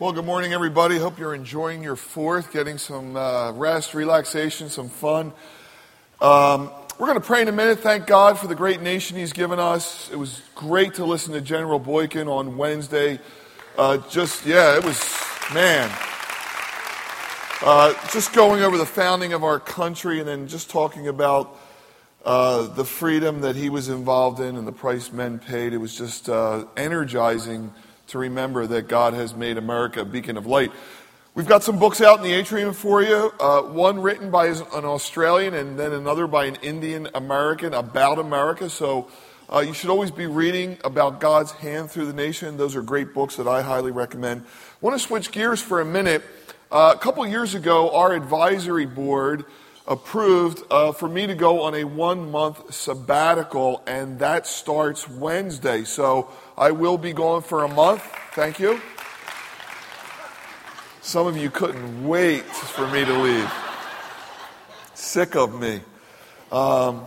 Well, good morning, everybody. Hope you're enjoying your fourth, getting some uh, rest, relaxation, some fun. Um, we're going to pray in a minute. Thank God for the great nation He's given us. It was great to listen to General Boykin on Wednesday. Uh, just, yeah, it was, man. Uh, just going over the founding of our country and then just talking about uh, the freedom that he was involved in and the price men paid. It was just uh, energizing to remember that God has made America a beacon of light. We've got some books out in the atrium for you. Uh, one written by an Australian and then another by an Indian American about America. So uh, you should always be reading about God's hand through the nation. Those are great books that I highly recommend. I want to switch gears for a minute. Uh, a couple years ago, our advisory board approved uh, for me to go on a one month sabbatical, and that starts Wednesday. So I will be gone for a month. Thank you. Some of you couldn't wait for me to leave. Sick of me. Um,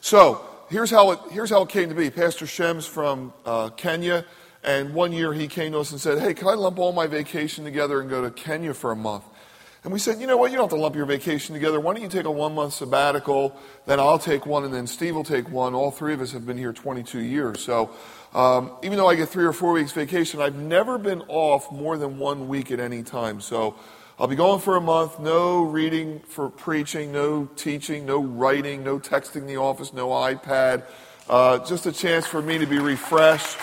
so here's how it here's how it came to be. Pastor Shems from uh, Kenya, and one year he came to us and said, "Hey, can I lump all my vacation together and go to Kenya for a month?" And we said, you know what, you don't have to lump your vacation together. Why don't you take a one month sabbatical? Then I'll take one, and then Steve will take one. All three of us have been here 22 years. So um, even though I get three or four weeks vacation, I've never been off more than one week at any time. So I'll be going for a month. No reading for preaching, no teaching, no writing, no texting the office, no iPad. Uh, just a chance for me to be refreshed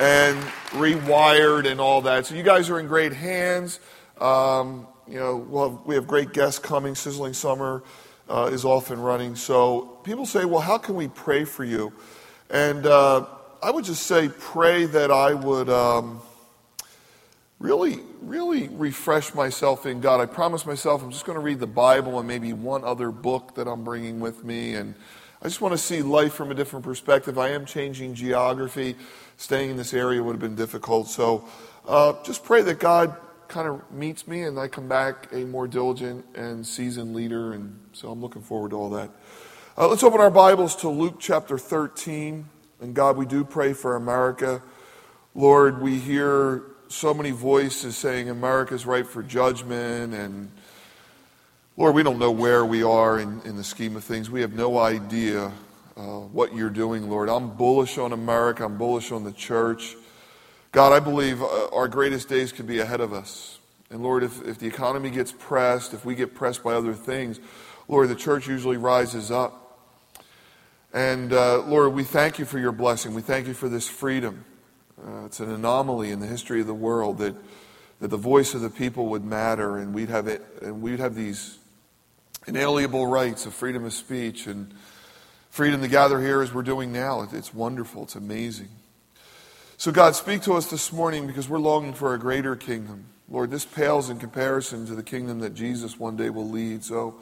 and rewired and all that. So you guys are in great hands. Um, you know, we'll have, we have great guests coming. Sizzling Summer uh, is off and running. So people say, well, how can we pray for you? And uh, I would just say, pray that I would um, really, really refresh myself in God. I promise myself I'm just going to read the Bible and maybe one other book that I'm bringing with me. And I just want to see life from a different perspective. I am changing geography. Staying in this area would have been difficult. So uh, just pray that God kind of meets me and I come back a more diligent and seasoned leader. And so I'm looking forward to all that. Uh, let's open our Bibles to Luke chapter 13. And God, we do pray for America. Lord, we hear so many voices saying America's ripe for judgment. And Lord, we don't know where we are in, in the scheme of things. We have no idea uh, what you're doing, Lord. I'm bullish on America, I'm bullish on the church. God, I believe uh, our greatest days could be ahead of us. And Lord, if, if the economy gets pressed, if we get pressed by other things, Lord, the church usually rises up. And uh, Lord, we thank you for your blessing. We thank you for this freedom. Uh, it's an anomaly in the history of the world that, that the voice of the people would matter and we'd have, it, and we'd have these inalienable rights of freedom of speech and freedom to gather here as we're doing now. It's wonderful. It's amazing. So, God, speak to us this morning because we're longing for a greater kingdom. Lord, this pales in comparison to the kingdom that Jesus one day will lead. So,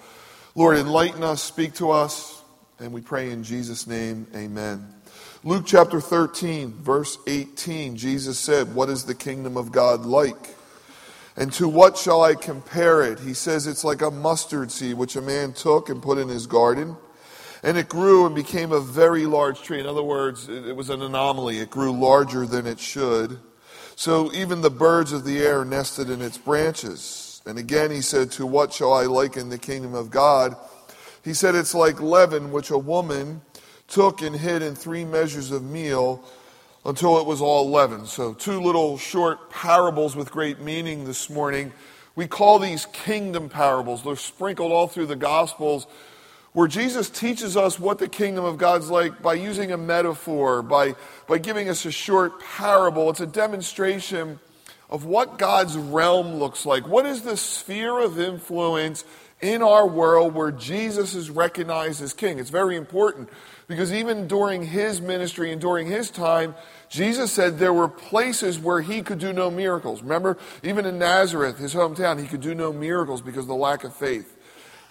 Lord, enlighten us, speak to us, and we pray in Jesus' name, amen. Luke chapter 13, verse 18, Jesus said, What is the kingdom of God like? And to what shall I compare it? He says it's like a mustard seed which a man took and put in his garden and it grew and became a very large tree. In other words, it was an anomaly. It grew larger than it should. So even the birds of the air nested in its branches. And again he said, To what shall I liken the kingdom of God? He said, It's like leaven which a woman took and hid in three measures of meal until it was all leaven. So, two little short parables with great meaning this morning. We call these kingdom parables. They're sprinkled all through the Gospels where Jesus teaches us what the kingdom of God's like by using a metaphor, by, by giving us a short parable. It's a demonstration of what God's realm looks like. What is the sphere of influence in our world where Jesus is recognized as king? It's very important because even during his ministry and during his time, Jesus said there were places where he could do no miracles. Remember, even in Nazareth, his hometown, he could do no miracles because of the lack of faith.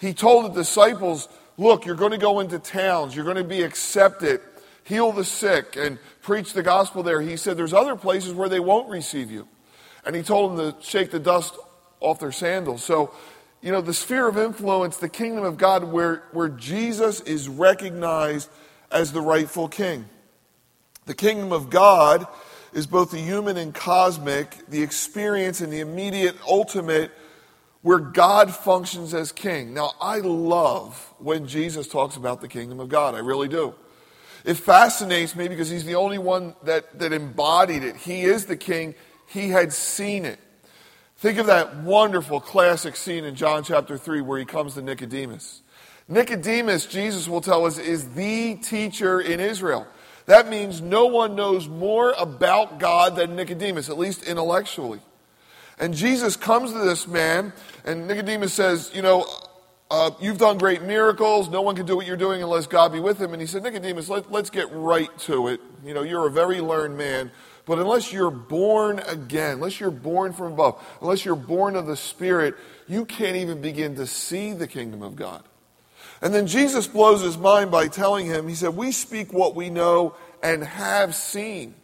He told the disciples, Look, you're going to go into towns, you're going to be accepted, heal the sick, and preach the gospel there. He said there's other places where they won't receive you. And he told them to shake the dust off their sandals. So, you know, the sphere of influence, the kingdom of God, where, where Jesus is recognized as the rightful king. The kingdom of God is both the human and cosmic, the experience and the immediate ultimate where God functions as king. Now, I love when Jesus talks about the kingdom of God. I really do. It fascinates me because he's the only one that, that embodied it. He is the king, he had seen it. Think of that wonderful classic scene in John chapter 3 where he comes to Nicodemus. Nicodemus, Jesus will tell us, is the teacher in Israel. That means no one knows more about God than Nicodemus, at least intellectually. And Jesus comes to this man, and Nicodemus says, You know, uh, you've done great miracles. No one can do what you're doing unless God be with him. And he said, Nicodemus, let, let's get right to it. You know, you're a very learned man. But unless you're born again, unless you're born from above, unless you're born of the Spirit, you can't even begin to see the kingdom of God. And then Jesus blows his mind by telling him, He said, We speak what we know and have seen.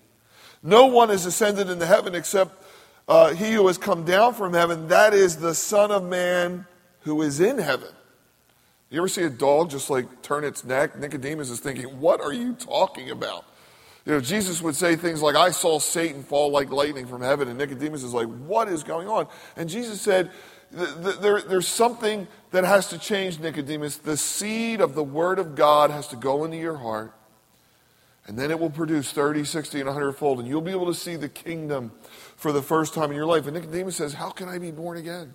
No one has ascended into heaven except uh, he who has come down from heaven, that is the Son of Man who is in heaven. You ever see a dog just like turn its neck? Nicodemus is thinking, What are you talking about? You know, Jesus would say things like, I saw Satan fall like lightning from heaven. And Nicodemus is like, What is going on? And Jesus said, there, There's something that has to change, Nicodemus. The seed of the Word of God has to go into your heart. And then it will produce 30, 60, and 100 fold. And you'll be able to see the kingdom for the first time in your life. And Nicodemus says, How can I be born again?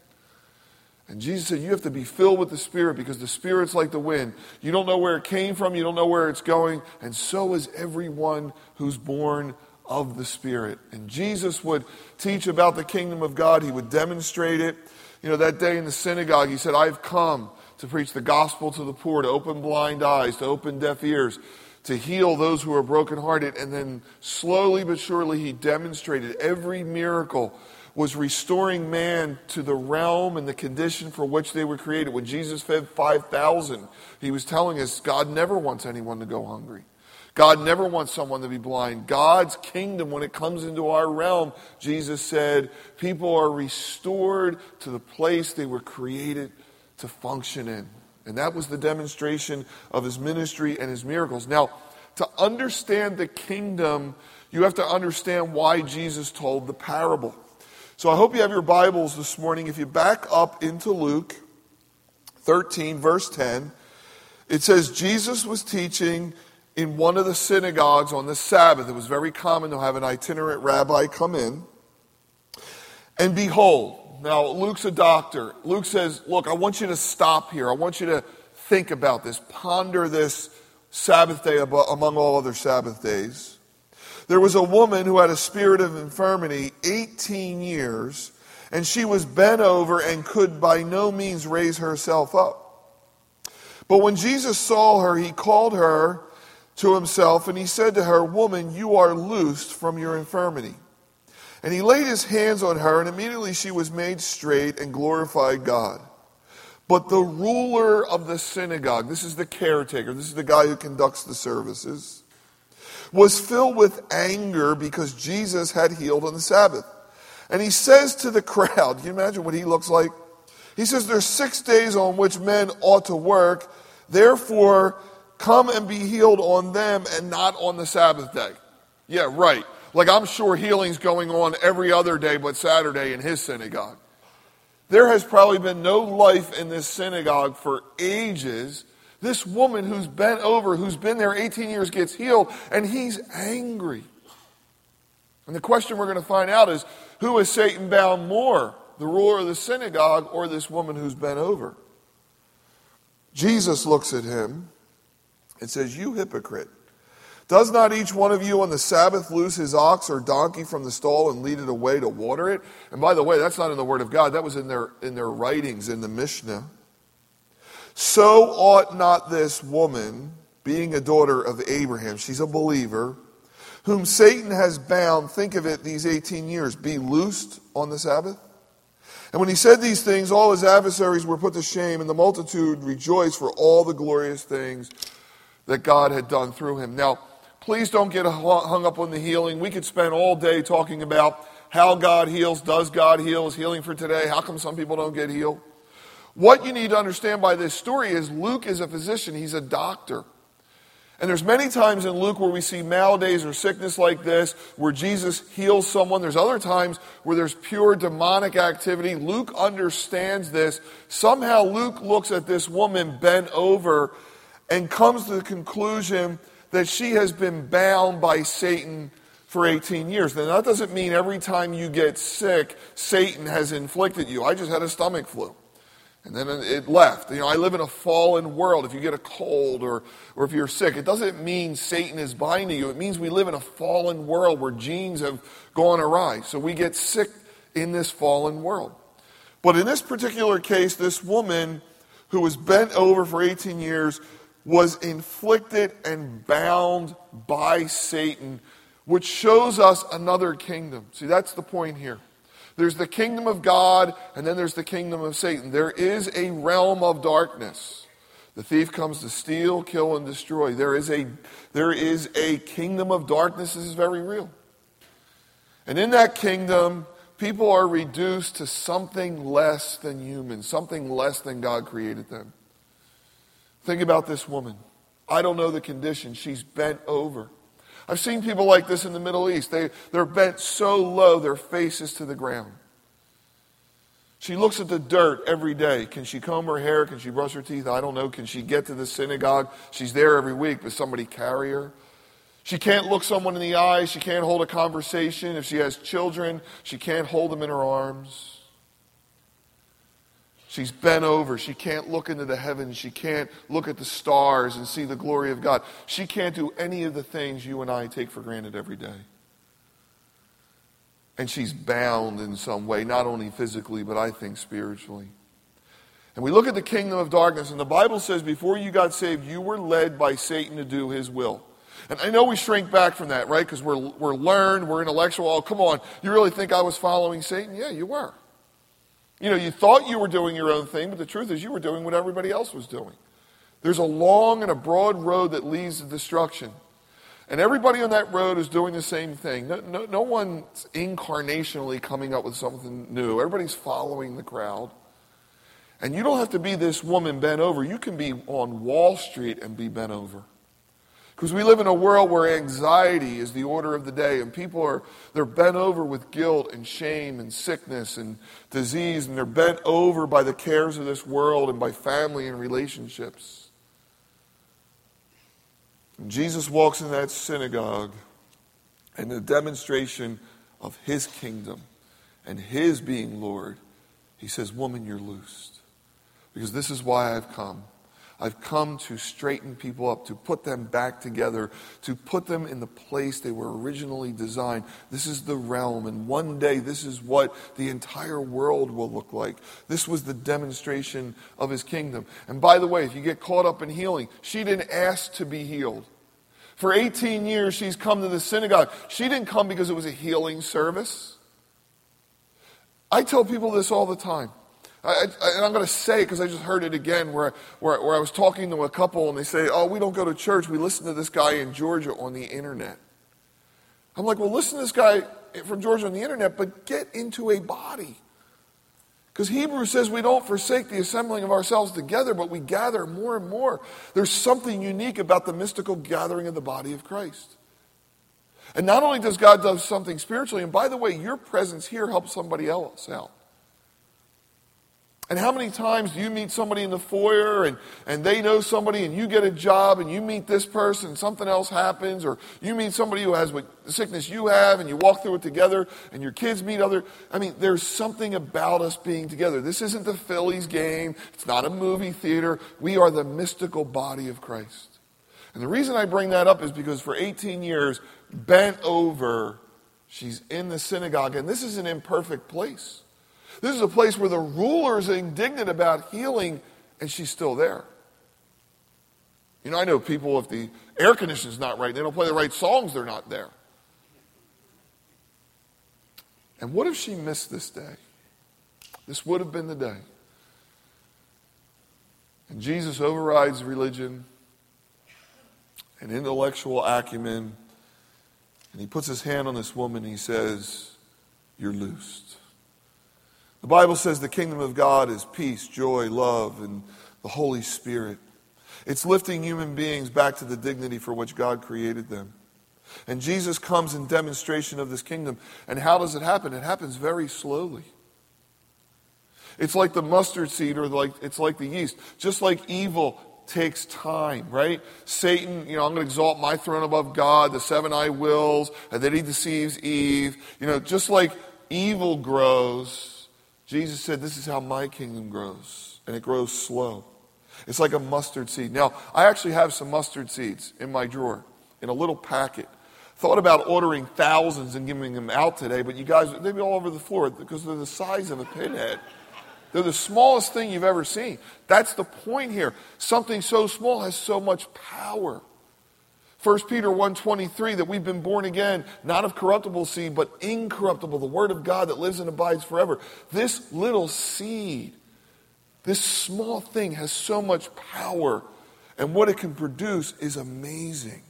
And Jesus said, You have to be filled with the Spirit because the Spirit's like the wind. You don't know where it came from, you don't know where it's going, and so is everyone who's born of the Spirit. And Jesus would teach about the kingdom of God, he would demonstrate it. You know, that day in the synagogue, he said, I've come to preach the gospel to the poor, to open blind eyes, to open deaf ears, to heal those who are brokenhearted. And then slowly but surely, he demonstrated every miracle was restoring man to the realm and the condition for which they were created. When Jesus fed 5,000, he was telling us God never wants anyone to go hungry. God never wants someone to be blind. God's kingdom, when it comes into our realm, Jesus said, people are restored to the place they were created to function in. And that was the demonstration of his ministry and his miracles. Now, to understand the kingdom, you have to understand why Jesus told the parable. So I hope you have your Bibles this morning. If you back up into Luke 13, verse 10, it says Jesus was teaching in one of the synagogues on the Sabbath. It was very common to have an itinerant rabbi come in. And behold, now Luke's a doctor. Luke says, Look, I want you to stop here. I want you to think about this, ponder this Sabbath day among all other Sabbath days. There was a woman who had a spirit of infirmity 18 years, and she was bent over and could by no means raise herself up. But when Jesus saw her, he called her to himself, and he said to her, Woman, you are loosed from your infirmity. And he laid his hands on her, and immediately she was made straight and glorified God. But the ruler of the synagogue, this is the caretaker, this is the guy who conducts the services, was filled with anger because Jesus had healed on the Sabbath. And he says to the crowd, can you imagine what he looks like? He says, There's six days on which men ought to work, therefore come and be healed on them and not on the Sabbath day. Yeah, right. Like I'm sure healing's going on every other day but Saturday in his synagogue. There has probably been no life in this synagogue for ages this woman who's bent over, who's been there 18 years, gets healed, and he's angry. And the question we're going to find out is who is Satan bound more, the ruler of the synagogue or this woman who's bent over? Jesus looks at him and says, You hypocrite. Does not each one of you on the Sabbath loose his ox or donkey from the stall and lead it away to water it? And by the way, that's not in the Word of God. That was in their, in their writings in the Mishnah. So ought not this woman, being a daughter of Abraham, she's a believer, whom Satan has bound, think of it, these 18 years, be loosed on the Sabbath? And when he said these things, all his adversaries were put to shame, and the multitude rejoiced for all the glorious things that God had done through him. Now, please don't get hung up on the healing. We could spend all day talking about how God heals, does God heal, is healing for today, how come some people don't get healed? What you need to understand by this story is Luke is a physician, he's a doctor. And there's many times in Luke where we see maladies or sickness like this, where Jesus heals someone. There's other times where there's pure demonic activity. Luke understands this. Somehow Luke looks at this woman bent over and comes to the conclusion that she has been bound by Satan for 18 years. Now, that doesn't mean every time you get sick, Satan has inflicted you. I just had a stomach flu. And then it left. You know, I live in a fallen world. If you get a cold or, or if you're sick, it doesn't mean Satan is binding you. It means we live in a fallen world where genes have gone awry. So we get sick in this fallen world. But in this particular case, this woman who was bent over for 18 years was inflicted and bound by Satan, which shows us another kingdom. See, that's the point here. There's the kingdom of God, and then there's the kingdom of Satan. There is a realm of darkness. The thief comes to steal, kill, and destroy. There is a, there is a kingdom of darkness. This is very real. And in that kingdom, people are reduced to something less than human, something less than God created them. Think about this woman. I don't know the condition. She's bent over. I've seen people like this in the Middle East. They, they're bent so low, their face is to the ground. She looks at the dirt every day. Can she comb her hair? Can she brush her teeth? I don't know. Can she get to the synagogue? She's there every week, but somebody carry her? She can't look someone in the eye. She can't hold a conversation. If she has children, she can't hold them in her arms. She's bent over. She can't look into the heavens. She can't look at the stars and see the glory of God. She can't do any of the things you and I take for granted every day. And she's bound in some way, not only physically, but I think spiritually. And we look at the kingdom of darkness, and the Bible says before you got saved, you were led by Satan to do his will. And I know we shrink back from that, right? Because we're, we're learned, we're intellectual. Oh, come on. You really think I was following Satan? Yeah, you were. You know, you thought you were doing your own thing, but the truth is you were doing what everybody else was doing. There's a long and a broad road that leads to destruction. And everybody on that road is doing the same thing. No, no, no one's incarnationally coming up with something new. Everybody's following the crowd. And you don't have to be this woman bent over. You can be on Wall Street and be bent over. Because we live in a world where anxiety is the order of the day, and people are they're bent over with guilt and shame and sickness and disease, and they're bent over by the cares of this world and by family and relationships. And Jesus walks in that synagogue, and the demonstration of his kingdom and his being Lord, he says, Woman, you're loosed. Because this is why I've come I've come to straighten people up, to put them back together, to put them in the place they were originally designed. This is the realm, and one day this is what the entire world will look like. This was the demonstration of his kingdom. And by the way, if you get caught up in healing, she didn't ask to be healed. For 18 years, she's come to the synagogue. She didn't come because it was a healing service. I tell people this all the time. I, I, and I'm going to say because I just heard it again where, where, where I was talking to a couple and they say, Oh, we don't go to church. We listen to this guy in Georgia on the internet. I'm like, Well, listen to this guy from Georgia on the internet, but get into a body. Because Hebrews says we don't forsake the assembling of ourselves together, but we gather more and more. There's something unique about the mystical gathering of the body of Christ. And not only does God do something spiritually, and by the way, your presence here helps somebody else out. And how many times do you meet somebody in the foyer and, and they know somebody and you get a job and you meet this person and something else happens or you meet somebody who has what sickness you have and you walk through it together and your kids meet other I mean there's something about us being together. This isn't the Phillies game. It's not a movie theater. We are the mystical body of Christ. And the reason I bring that up is because for 18 years bent over she's in the synagogue and this is an imperfect place. This is a place where the ruler is indignant about healing, and she's still there. You know, I know people, if the air conditioning's not right, they don't play the right songs, they're not there. And what if she missed this day? This would have been the day. And Jesus overrides religion and intellectual acumen, and he puts his hand on this woman and he says, You're loosed. The Bible says the kingdom of God is peace, joy, love, and the Holy Spirit. It's lifting human beings back to the dignity for which God created them. And Jesus comes in demonstration of this kingdom. And how does it happen? It happens very slowly. It's like the mustard seed or like it's like the yeast. Just like evil takes time, right? Satan, you know, I'm going to exalt my throne above God, the seven I wills, and then he deceives Eve. You know, just like evil grows, Jesus said, This is how my kingdom grows. And it grows slow. It's like a mustard seed. Now, I actually have some mustard seeds in my drawer in a little packet. Thought about ordering thousands and giving them out today, but you guys, they'd be all over the floor because they're the size of a pinhead. They're the smallest thing you've ever seen. That's the point here. Something so small has so much power. 1 Peter 1:23 that we've been born again not of corruptible seed but incorruptible the word of God that lives and abides forever. This little seed this small thing has so much power and what it can produce is amazing.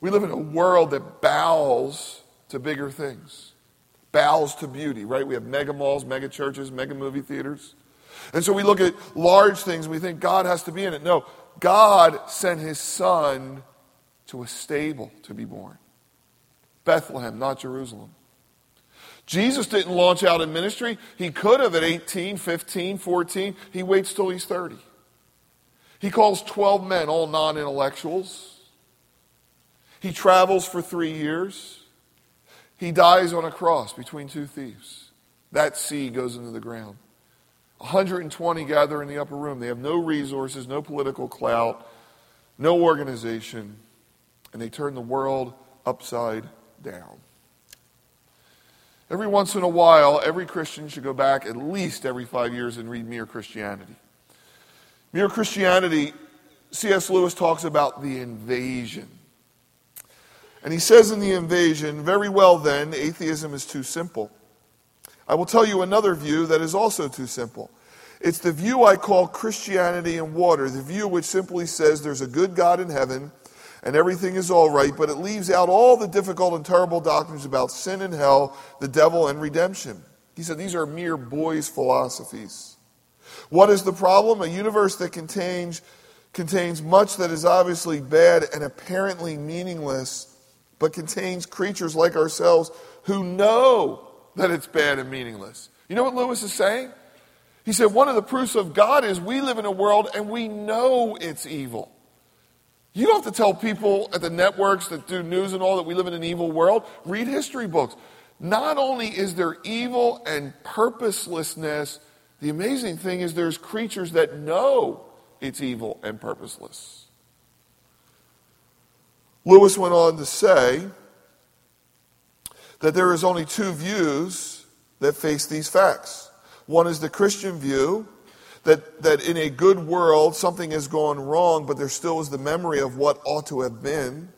We live in a world that bows to bigger things bows to beauty, right? We have mega malls, mega churches, mega movie theaters. And so we look at large things and we think God has to be in it. No, God sent his son to a stable to be born. Bethlehem, not Jerusalem. Jesus didn't launch out in ministry. He could have at 18, 15, 14. He waits till he's 30. He calls 12 men, all non intellectuals. He travels for three years. He dies on a cross between two thieves. That seed goes into the ground. 120 gather in the upper room. They have no resources, no political clout, no organization, and they turn the world upside down. Every once in a while, every Christian should go back at least every five years and read Mere Christianity. Mere Christianity, C.S. Lewis talks about the invasion. And he says in The Invasion, very well then, atheism is too simple. I will tell you another view that is also too simple. It's the view I call Christianity and water, the view which simply says there's a good God in heaven and everything is all right, but it leaves out all the difficult and terrible doctrines about sin and hell, the devil, and redemption. He said these are mere boys' philosophies. What is the problem? A universe that contains, contains much that is obviously bad and apparently meaningless but contains creatures like ourselves who know that it's bad and meaningless. You know what Lewis is saying? He said one of the proofs of God is we live in a world and we know it's evil. You don't have to tell people at the networks that do news and all that we live in an evil world. Read history books. Not only is there evil and purposelessness, the amazing thing is there's creatures that know it's evil and purposeless. Lewis went on to say that there is only two views that face these facts. One is the Christian view that, that in a good world something has gone wrong, but there still is the memory of what ought to have been.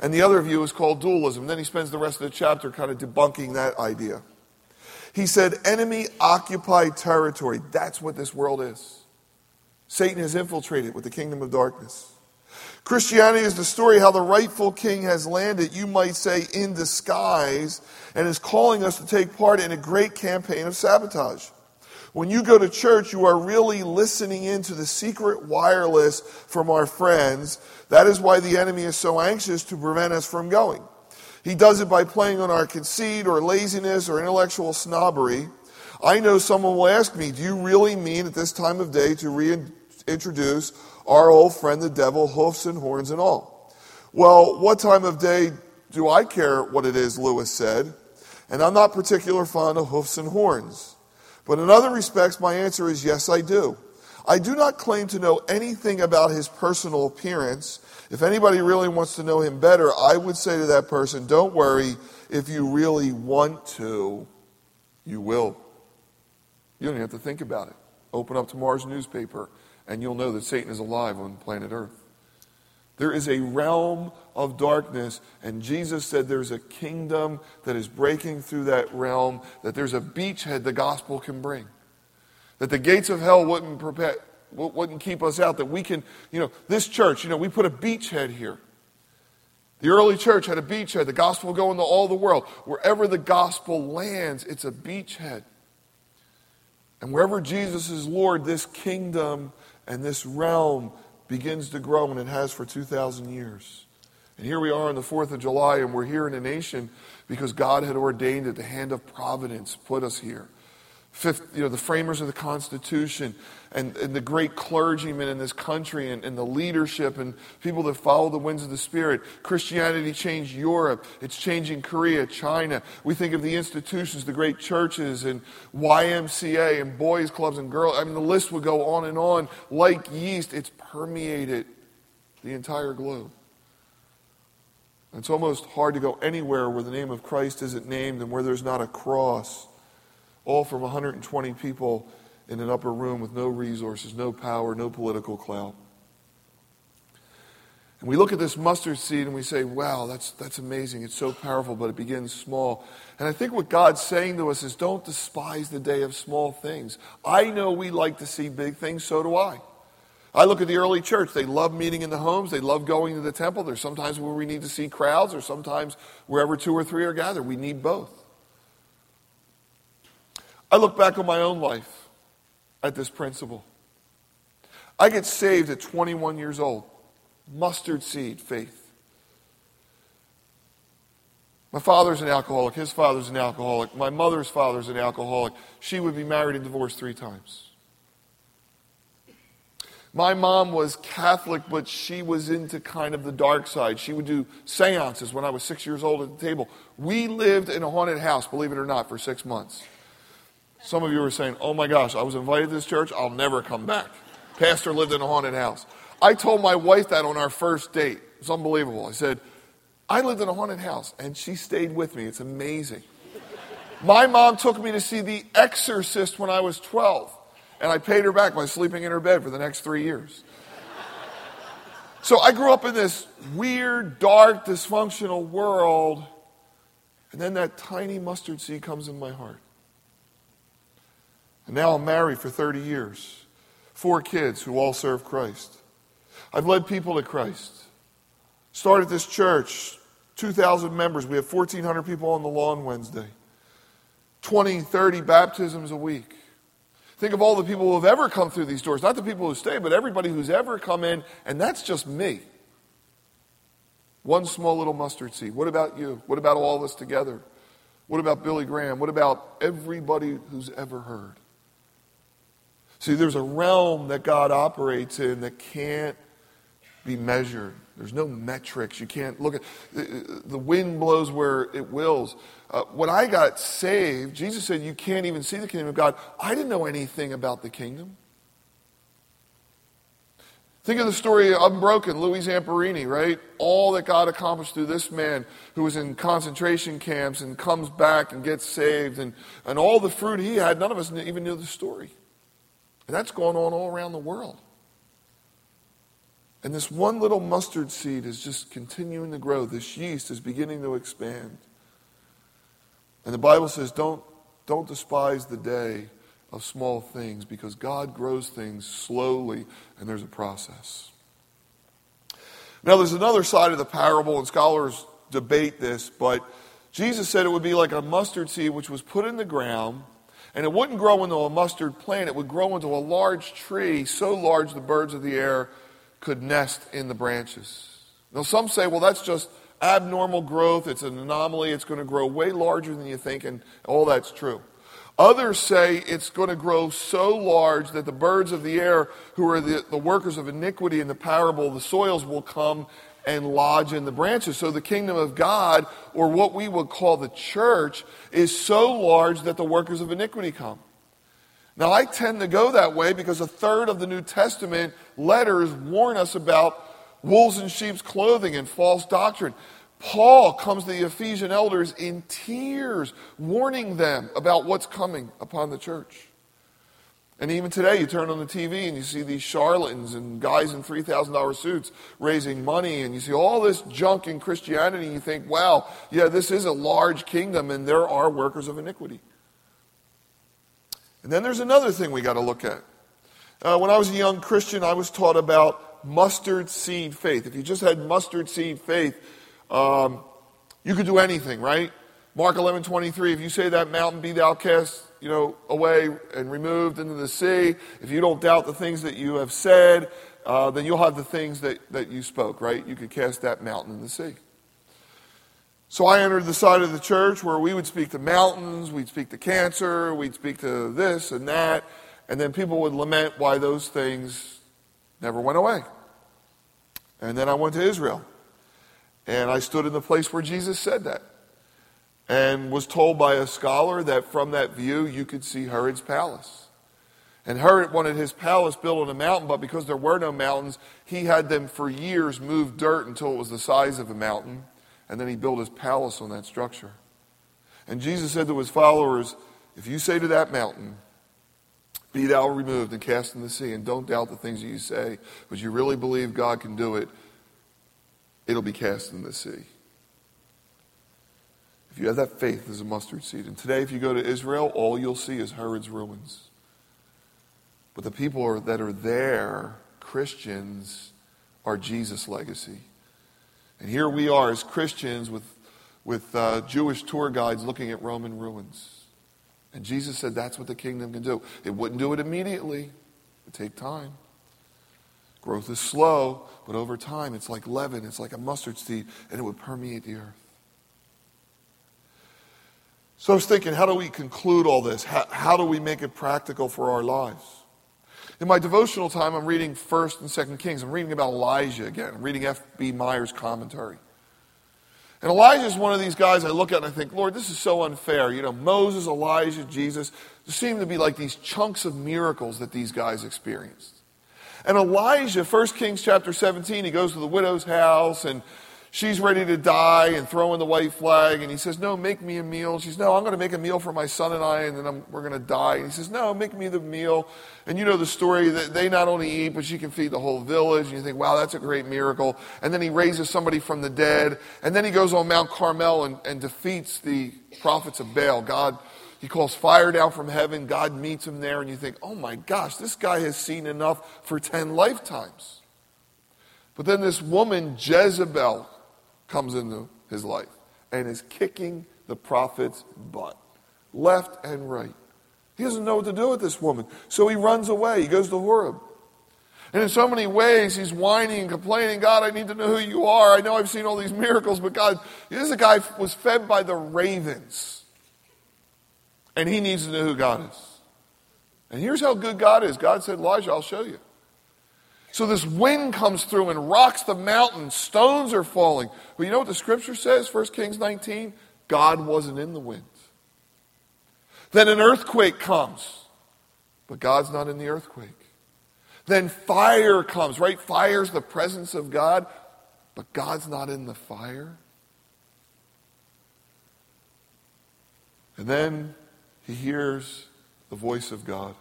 And the other view is called dualism. Then he spends the rest of the chapter kind of debunking that idea. He said, enemy occupied territory. That's what this world is. Satan has infiltrated with the kingdom of darkness. Christianity is the story how the rightful king has landed, you might say, in disguise, and is calling us to take part in a great campaign of sabotage. When you go to church, you are really listening into the secret wireless from our friends. That is why the enemy is so anxious to prevent us from going. He does it by playing on our conceit or laziness or intellectual snobbery. I know someone will ask me, Do you really mean at this time of day to reintroduce our old friend the devil, hoofs and horns and all. Well, what time of day do I care what it is, Lewis said? And I'm not particular fond of hoofs and horns. But in other respects, my answer is yes, I do. I do not claim to know anything about his personal appearance. If anybody really wants to know him better, I would say to that person, don't worry. If you really want to, you will. You don't even have to think about it. Open up tomorrow's newspaper and you'll know that Satan is alive on planet Earth. There is a realm of darkness, and Jesus said there's a kingdom that is breaking through that realm, that there's a beachhead the gospel can bring. That the gates of hell wouldn't, wouldn't keep us out, that we can, you know, this church, you know, we put a beachhead here. The early church had a beachhead. The gospel will go into all the world. Wherever the gospel lands, it's a beachhead. And wherever Jesus is Lord, this kingdom and this realm begins to grow, and it has for 2,000 years. And here we are on the 4th of July, and we're here in a nation because God had ordained it. The hand of providence put us here. Fifth, you know, the framers of the Constitution and, and the great clergymen in this country and, and the leadership and people that follow the winds of the Spirit. Christianity changed Europe. It's changing Korea, China. We think of the institutions, the great churches and YMCA and boys clubs and girls. I mean, the list would go on and on. Like yeast, it's permeated the entire globe. It's almost hard to go anywhere where the name of Christ isn't named and where there's not a cross all from 120 people in an upper room with no resources, no power, no political clout. And we look at this mustard seed and we say, wow, that's, that's amazing. It's so powerful, but it begins small. And I think what God's saying to us is don't despise the day of small things. I know we like to see big things, so do I. I look at the early church. They love meeting in the homes. They love going to the temple. There's sometimes where we need to see crowds, or sometimes wherever two or three are gathered. We need both. I look back on my own life at this principle. I get saved at 21 years old. Mustard seed faith. My father's an alcoholic. His father's an alcoholic. My mother's father's an alcoholic. She would be married and divorced three times. My mom was Catholic, but she was into kind of the dark side. She would do seances when I was six years old at the table. We lived in a haunted house, believe it or not, for six months. Some of you are saying, oh my gosh, I was invited to this church, I'll never come back. Pastor lived in a haunted house. I told my wife that on our first date. It's unbelievable. I said, I lived in a haunted house, and she stayed with me. It's amazing. My mom took me to see The Exorcist when I was 12, and I paid her back by sleeping in her bed for the next three years. So I grew up in this weird, dark, dysfunctional world, and then that tiny mustard seed comes in my heart. And now I'm married for 30 years. Four kids who all serve Christ. I've led people to Christ. Started this church, 2,000 members. We have 1,400 people on the lawn Wednesday. 20, 30 baptisms a week. Think of all the people who have ever come through these doors. Not the people who stay, but everybody who's ever come in, and that's just me. One small little mustard seed. What about you? What about all of us together? What about Billy Graham? What about everybody who's ever heard? See, there's a realm that God operates in that can't be measured. There's no metrics. You can't look at the wind blows where it wills. Uh, when I got saved, Jesus said, You can't even see the kingdom of God. I didn't know anything about the kingdom. Think of the story of Unbroken, Louis Zamperini, right? All that God accomplished through this man who was in concentration camps and comes back and gets saved and, and all the fruit he had, none of us even knew the story. And that's going on all around the world. And this one little mustard seed is just continuing to grow. This yeast is beginning to expand. And the Bible says, don't, don't despise the day of small things because God grows things slowly and there's a process. Now, there's another side of the parable, and scholars debate this, but Jesus said it would be like a mustard seed which was put in the ground and it wouldn't grow into a mustard plant, it would grow into a large tree, so large the birds of the air could nest in the branches. Now, some say, well, that's just abnormal growth, it's an anomaly, it's going to grow way larger than you think, and all that's true. Others say it's going to grow so large that the birds of the air, who are the, the workers of iniquity in the parable, the soils will come and lodge in the branches. So the kingdom of God, or what we would call the church, is so large that the workers of iniquity come. Now, I tend to go that way because a third of the New Testament letters warn us about wolves in sheep's clothing and false doctrine. Paul comes to the Ephesian elders in tears, warning them about what's coming upon the church. And even today, you turn on the TV and you see these charlatans and guys in $3,000 suits raising money, and you see all this junk in Christianity, and you think, wow, yeah, this is a large kingdom, and there are workers of iniquity. And then there's another thing we got to look at. Uh, when I was a young Christian, I was taught about mustard seed faith. If you just had mustard seed faith, um, you could do anything, right? Mark 11, 23, if you say that mountain be thou cast, you know, away and removed into the sea, if you don't doubt the things that you have said, uh, then you'll have the things that, that you spoke, right? You could cast that mountain in the sea. So I entered the side of the church where we would speak to mountains, we'd speak to cancer, we'd speak to this and that, and then people would lament why those things never went away. And then I went to Israel. And I stood in the place where Jesus said that. And was told by a scholar that from that view you could see Herod's palace. And Herod wanted his palace built on a mountain, but because there were no mountains, he had them for years move dirt until it was the size of a mountain. And then he built his palace on that structure. And Jesus said to his followers, If you say to that mountain, be thou removed and cast in the sea, and don't doubt the things that you say, but you really believe God can do it, it'll be cast in the sea. If you have that faith as a mustard seed. And today, if you go to Israel, all you'll see is Herod's ruins. But the people are, that are there, Christians, are Jesus' legacy. And here we are as Christians with, with uh, Jewish tour guides looking at Roman ruins. And Jesus said that's what the kingdom can do. It wouldn't do it immediately, it take time. Growth is slow, but over time it's like leaven, it's like a mustard seed, and it would permeate the earth. So I was thinking, how do we conclude all this? How, how do we make it practical for our lives? In my devotional time, I'm reading 1st and 2nd Kings. I'm reading about Elijah again. I'm reading F.B. Meyer's commentary. And Elijah is one of these guys I look at and I think, Lord, this is so unfair. You know, Moses, Elijah, Jesus, seem to be like these chunks of miracles that these guys experienced. And Elijah, 1 Kings chapter 17, he goes to the widow's house and she's ready to die and throwing the white flag. And he says, No, make me a meal. She says, No, I'm going to make a meal for my son and I, and then I'm, we're going to die. And he says, No, make me the meal. And you know the story that they not only eat, but she can feed the whole village. And you think, Wow, that's a great miracle. And then he raises somebody from the dead. And then he goes on Mount Carmel and, and defeats the prophets of Baal. God. He calls fire down from heaven. God meets him there, and you think, oh my gosh, this guy has seen enough for 10 lifetimes. But then this woman, Jezebel, comes into his life and is kicking the prophet's butt, left and right. He doesn't know what to do with this woman, so he runs away. He goes to Horeb. And in so many ways, he's whining and complaining, God, I need to know who you are. I know I've seen all these miracles, but God, this is a guy was fed by the ravens. And he needs to know who God is. And here's how good God is God said, Elijah, I'll show you. So this wind comes through and rocks the mountain. Stones are falling. But you know what the scripture says, 1 Kings 19? God wasn't in the wind. Then an earthquake comes, but God's not in the earthquake. Then fire comes, right? Fire's the presence of God, but God's not in the fire. And then he hears the voice of God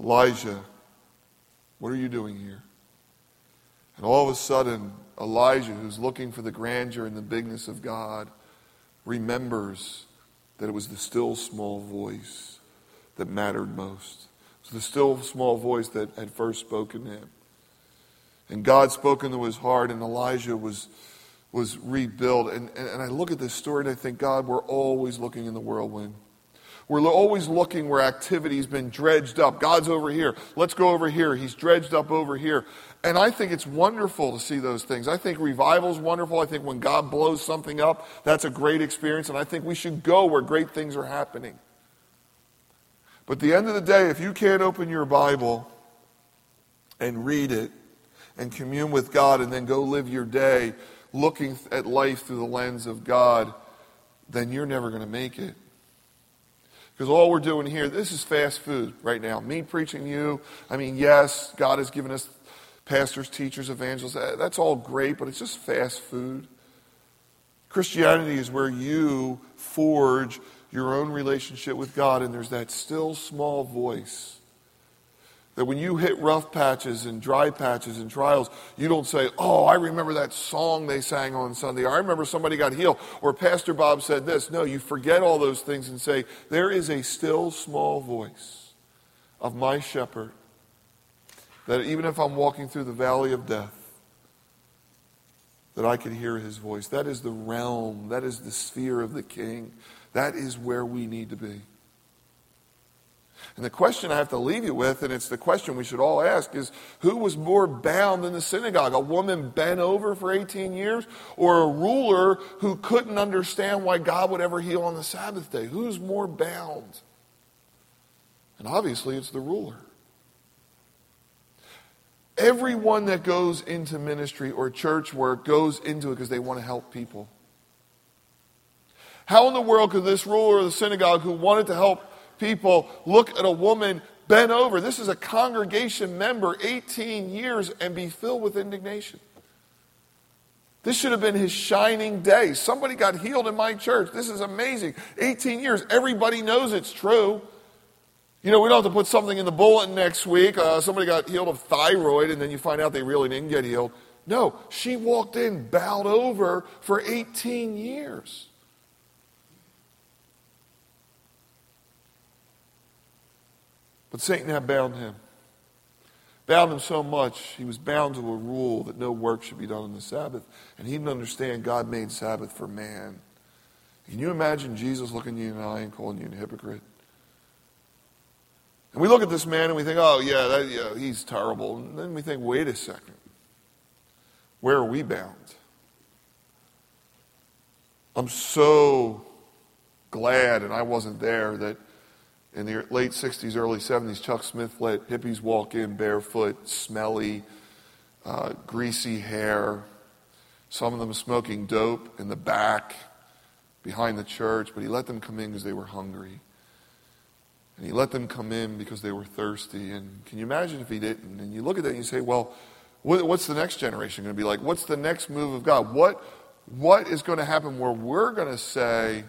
Elijah, what are you doing here? And all of a sudden, Elijah, who's looking for the grandeur and the bigness of God, remembers that it was the still small voice that mattered most. It was the still small voice that had first spoken to him. And God spoke into his heart, and Elijah was, was rebuilt. And, and, and I look at this story and I think, God, we're always looking in the whirlwind. We're always looking where activity's been dredged up. God's over here. Let's go over here. He's dredged up over here. And I think it's wonderful to see those things. I think revival's wonderful. I think when God blows something up, that's a great experience. And I think we should go where great things are happening. But at the end of the day, if you can't open your Bible and read it and commune with God and then go live your day looking at life through the lens of God, then you're never going to make it. Because all we're doing here, this is fast food right now. Me preaching you, I mean, yes, God has given us pastors, teachers, evangelists. That's all great, but it's just fast food. Christianity is where you forge your own relationship with God, and there's that still small voice that when you hit rough patches and dry patches and trials, you don't say, Oh, I remember that song they sang on Sunday. I remember somebody got healed. Or Pastor Bob said this. No, you forget all those things and say, There is a still small voice of my shepherd that even if I'm walking through the valley of death, that I can hear his voice. That is the realm, that is the sphere of the king. That is where we need to be. And the question I have to leave you with, and it's the question we should all ask, is who was more bound in the synagogue? A woman bent over for 18 years, or a ruler who couldn't understand why God would ever heal on the Sabbath day? Who's more bound? And obviously, it's the ruler. Everyone that goes into ministry or church work goes into it because they want to help people. How in the world could this ruler of the synagogue who wanted to help people look at a woman bent over? This is a congregation member, 18 years, and be filled with indignation. This should have been his shining day. Somebody got healed in my church. This is amazing. 18 years. Everybody knows it's true. You know, we don't have to put something in the bulletin next week. Uh, somebody got healed of thyroid, and then you find out they really didn't get healed. No, she walked in, bowed over for 18 years. But Satan had bound him. Bound him so much, he was bound to a rule that no work should be done on the Sabbath. And he didn't understand God made Sabbath for man. Can you imagine Jesus looking you in the eye and calling you a hypocrite? And we look at this man and we think, oh, yeah, that, yeah, he's terrible. And then we think, wait a second. Where are we bound? I'm so glad, and I wasn't there, that in the late 60s, early 70s, Chuck Smith let hippies walk in barefoot, smelly, uh, greasy hair. Some of them smoking dope in the back behind the church, but he let them come in because they were hungry. And he let them come in because they were thirsty. And can you imagine if he didn't? And you look at that and you say, well, what's the next generation going to be like? What's the next move of God? What, what is going to happen where we're going to say,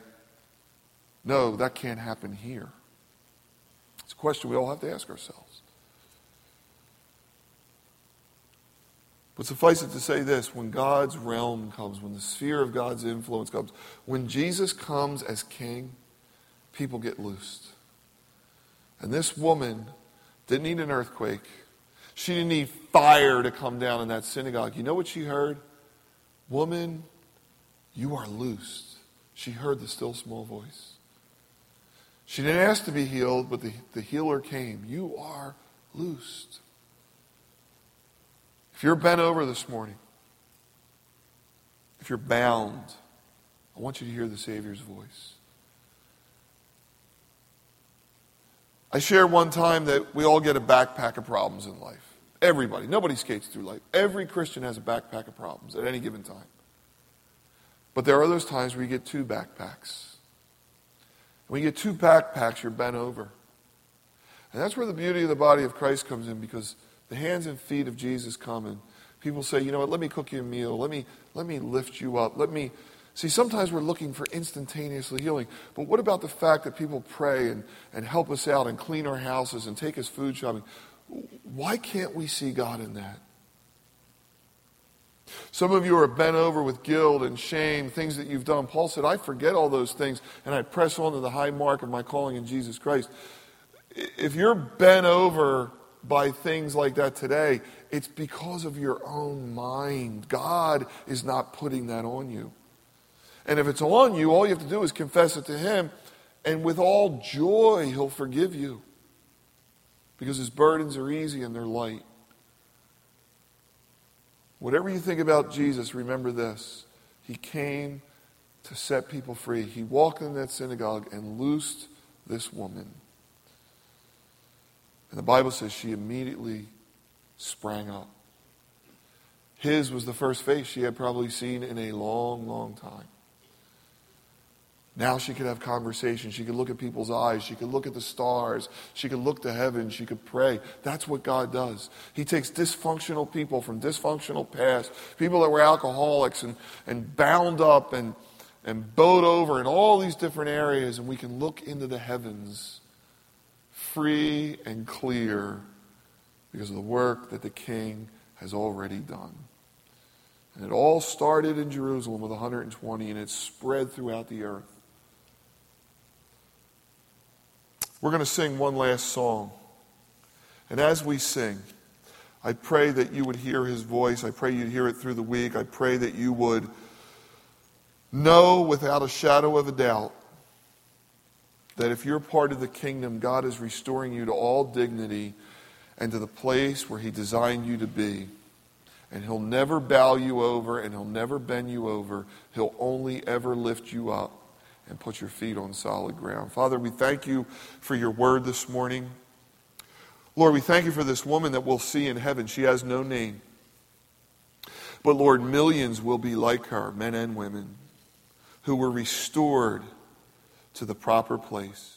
no, that can't happen here? It's a question we all have to ask ourselves. But suffice it to say this when God's realm comes, when the sphere of God's influence comes, when Jesus comes as king, people get loosed. And this woman didn't need an earthquake. She didn't need fire to come down in that synagogue. You know what she heard? Woman, you are loosed. She heard the still small voice. She didn't ask to be healed, but the, the healer came. You are loosed. If you're bent over this morning, if you're bound, I want you to hear the Savior's voice. I shared one time that we all get a backpack of problems in life. Everybody. Nobody skates through life. Every Christian has a backpack of problems at any given time. But there are those times where you get two backpacks. When you get two backpacks, you're bent over. And that's where the beauty of the body of Christ comes in because the hands and feet of Jesus come and people say, you know what, let me cook you a meal. Let me, let me lift you up. Let me. See, sometimes we're looking for instantaneously healing. But what about the fact that people pray and, and help us out and clean our houses and take us food shopping? Why can't we see God in that? Some of you are bent over with guilt and shame, things that you've done. Paul said, I forget all those things and I press on to the high mark of my calling in Jesus Christ. If you're bent over by things like that today, it's because of your own mind. God is not putting that on you. And if it's on you, all you have to do is confess it to Him, and with all joy, He'll forgive you. Because His burdens are easy and they're light. Whatever you think about Jesus, remember this. He came to set people free. He walked in that synagogue and loosed this woman. And the Bible says she immediately sprang up. His was the first face she had probably seen in a long, long time. Now she could have conversation. She could look at people's eyes. She could look at the stars. She could look to heaven. She could pray. That's what God does. He takes dysfunctional people from dysfunctional past, people that were alcoholics and, and bound up and, and bowed over in all these different areas, and we can look into the heavens free and clear because of the work that the King has already done. And it all started in Jerusalem with 120, and it spread throughout the earth. We're going to sing one last song. And as we sing, I pray that you would hear his voice. I pray you'd hear it through the week. I pray that you would know without a shadow of a doubt that if you're part of the kingdom, God is restoring you to all dignity and to the place where he designed you to be. And he'll never bow you over and he'll never bend you over. He'll only ever lift you up and put your feet on solid ground. Father, we thank you for your word this morning. Lord, we thank you for this woman that we'll see in heaven. She has no name. But Lord, millions will be like her, men and women, who were restored to the proper place.